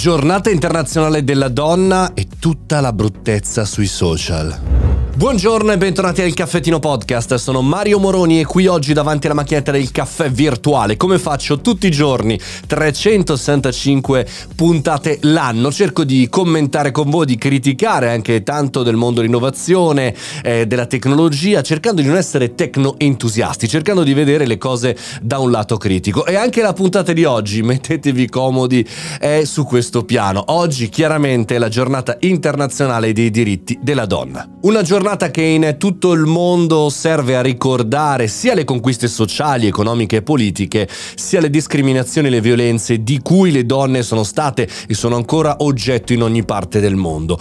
Giornata internazionale della donna e tutta la bruttezza sui social. Buongiorno e bentornati al Caffettino Podcast, sono Mario Moroni e qui oggi davanti alla macchinetta del caffè virtuale, come faccio tutti i giorni, 365 puntate l'anno, cerco di commentare con voi, di criticare anche tanto del mondo dell'innovazione, eh, della tecnologia, cercando di non essere tecno-entusiasti, cercando di vedere le cose da un lato critico. E anche la puntata di oggi, mettetevi comodi, è su questo piano. Oggi chiaramente è la giornata internazionale dei diritti della donna. Una giornata giornata che in tutto il mondo serve a ricordare sia le conquiste sociali, economiche e politiche, sia le discriminazioni e le violenze di cui le donne sono state e sono ancora oggetto in ogni parte del mondo.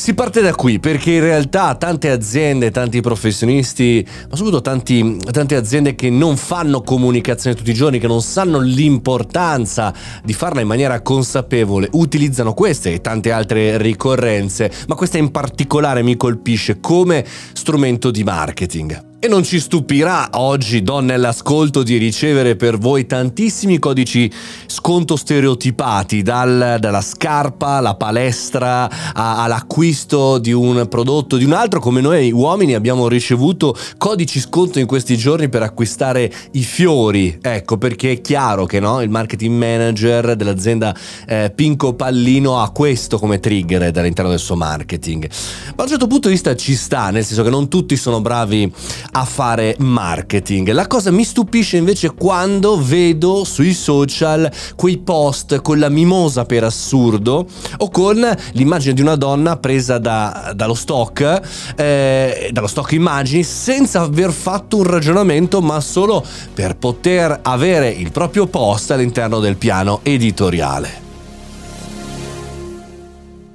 Si parte da qui perché in realtà tante aziende, tanti professionisti, ma soprattutto tanti, tante aziende che non fanno comunicazione tutti i giorni, che non sanno l'importanza di farla in maniera consapevole, utilizzano queste e tante altre ricorrenze, ma questa in particolare mi colpisce come strumento di marketing. E non ci stupirà oggi, donne all'ascolto, di ricevere per voi tantissimi codici sconto stereotipati, dal, dalla scarpa alla palestra a, all'acquisto di un prodotto di un altro, come noi uomini abbiamo ricevuto codici sconto in questi giorni per acquistare i fiori. Ecco, perché è chiaro che no, il marketing manager dell'azienda eh, Pinco Pallino ha questo come trigger all'interno del suo marketing. Ma da un certo punto di vista ci sta, nel senso che non tutti sono bravi a fare marketing. La cosa mi stupisce invece quando vedo sui social quei post con la mimosa per assurdo o con l'immagine di una donna presa da, dallo stock, eh, dallo stock immagini senza aver fatto un ragionamento ma solo per poter avere il proprio post all'interno del piano editoriale.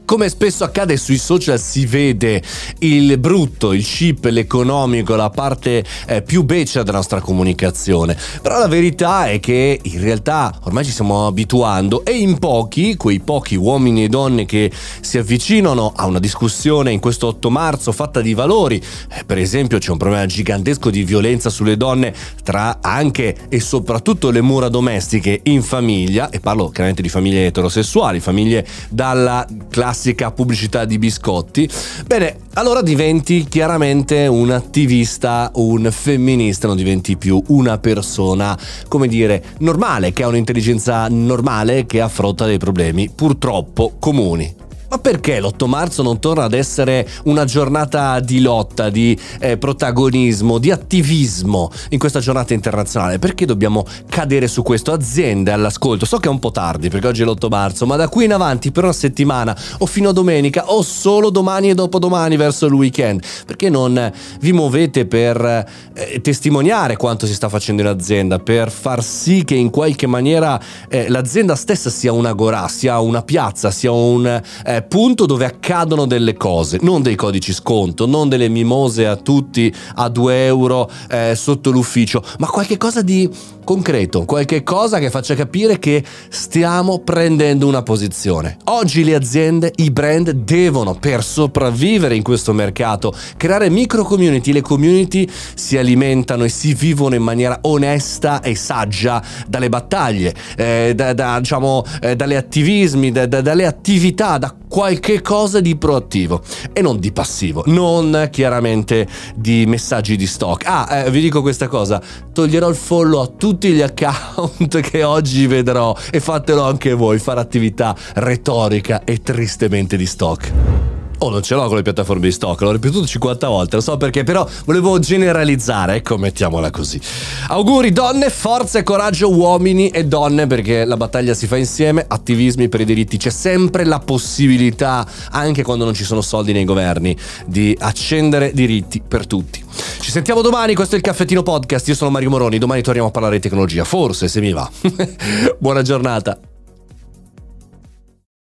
Come spesso accade sui social si vede il brutto, il chip, l'economico, la parte eh, più beccia della nostra comunicazione. Però la verità è che in realtà ormai ci stiamo abituando e in pochi, quei pochi uomini e donne che si avvicinano a una discussione in questo 8 marzo fatta di valori, eh, per esempio c'è un problema gigantesco di violenza sulle donne tra anche e soprattutto le mura domestiche in famiglia, e parlo chiaramente di famiglie eterosessuali, famiglie dalla classe classica pubblicità di biscotti, bene, allora diventi chiaramente un attivista, un femminista, non diventi più una persona, come dire, normale, che ha un'intelligenza normale, che affronta dei problemi purtroppo comuni. Ma perché l'8 marzo non torna ad essere una giornata di lotta, di eh, protagonismo, di attivismo in questa giornata internazionale? Perché dobbiamo cadere su questo? Aziende all'ascolto, so che è un po' tardi perché oggi è l'8 marzo, ma da qui in avanti per una settimana o fino a domenica o solo domani e dopodomani verso il weekend, perché non vi muovete per eh, testimoniare quanto si sta facendo in azienda, per far sì che in qualche maniera eh, l'azienda stessa sia una gorà, sia una piazza, sia un eh, punto dove accadono delle cose, non dei codici sconto, non delle mimose a tutti a 2 euro eh, sotto l'ufficio, ma qualche cosa di concreto, qualche cosa che faccia capire che stiamo prendendo una posizione. Oggi le aziende, i brand devono per sopravvivere in questo mercato creare micro community, le community si alimentano e si vivono in maniera onesta e saggia dalle battaglie, eh, da, da, diciamo, eh, dalle attivismi, da, dalle attività, da qualche cosa di proattivo e non di passivo, non chiaramente di messaggi di stock. Ah, eh, vi dico questa cosa, toglierò il follow a tutti gli account che oggi vedrò e fatelo anche voi, fare attività retorica e tristemente di stock. Oh, non ce l'ho con le piattaforme di stock, l'ho ripetuto 50 volte, lo so perché, però volevo generalizzare, ecco, mettiamola così. Auguri donne, forza e coraggio uomini e donne, perché la battaglia si fa insieme, attivismi per i diritti, c'è sempre la possibilità, anche quando non ci sono soldi nei governi, di accendere diritti per tutti. Ci sentiamo domani, questo è il Caffettino Podcast, io sono Mario Moroni, domani torniamo a parlare di tecnologia, forse se mi va. Buona giornata.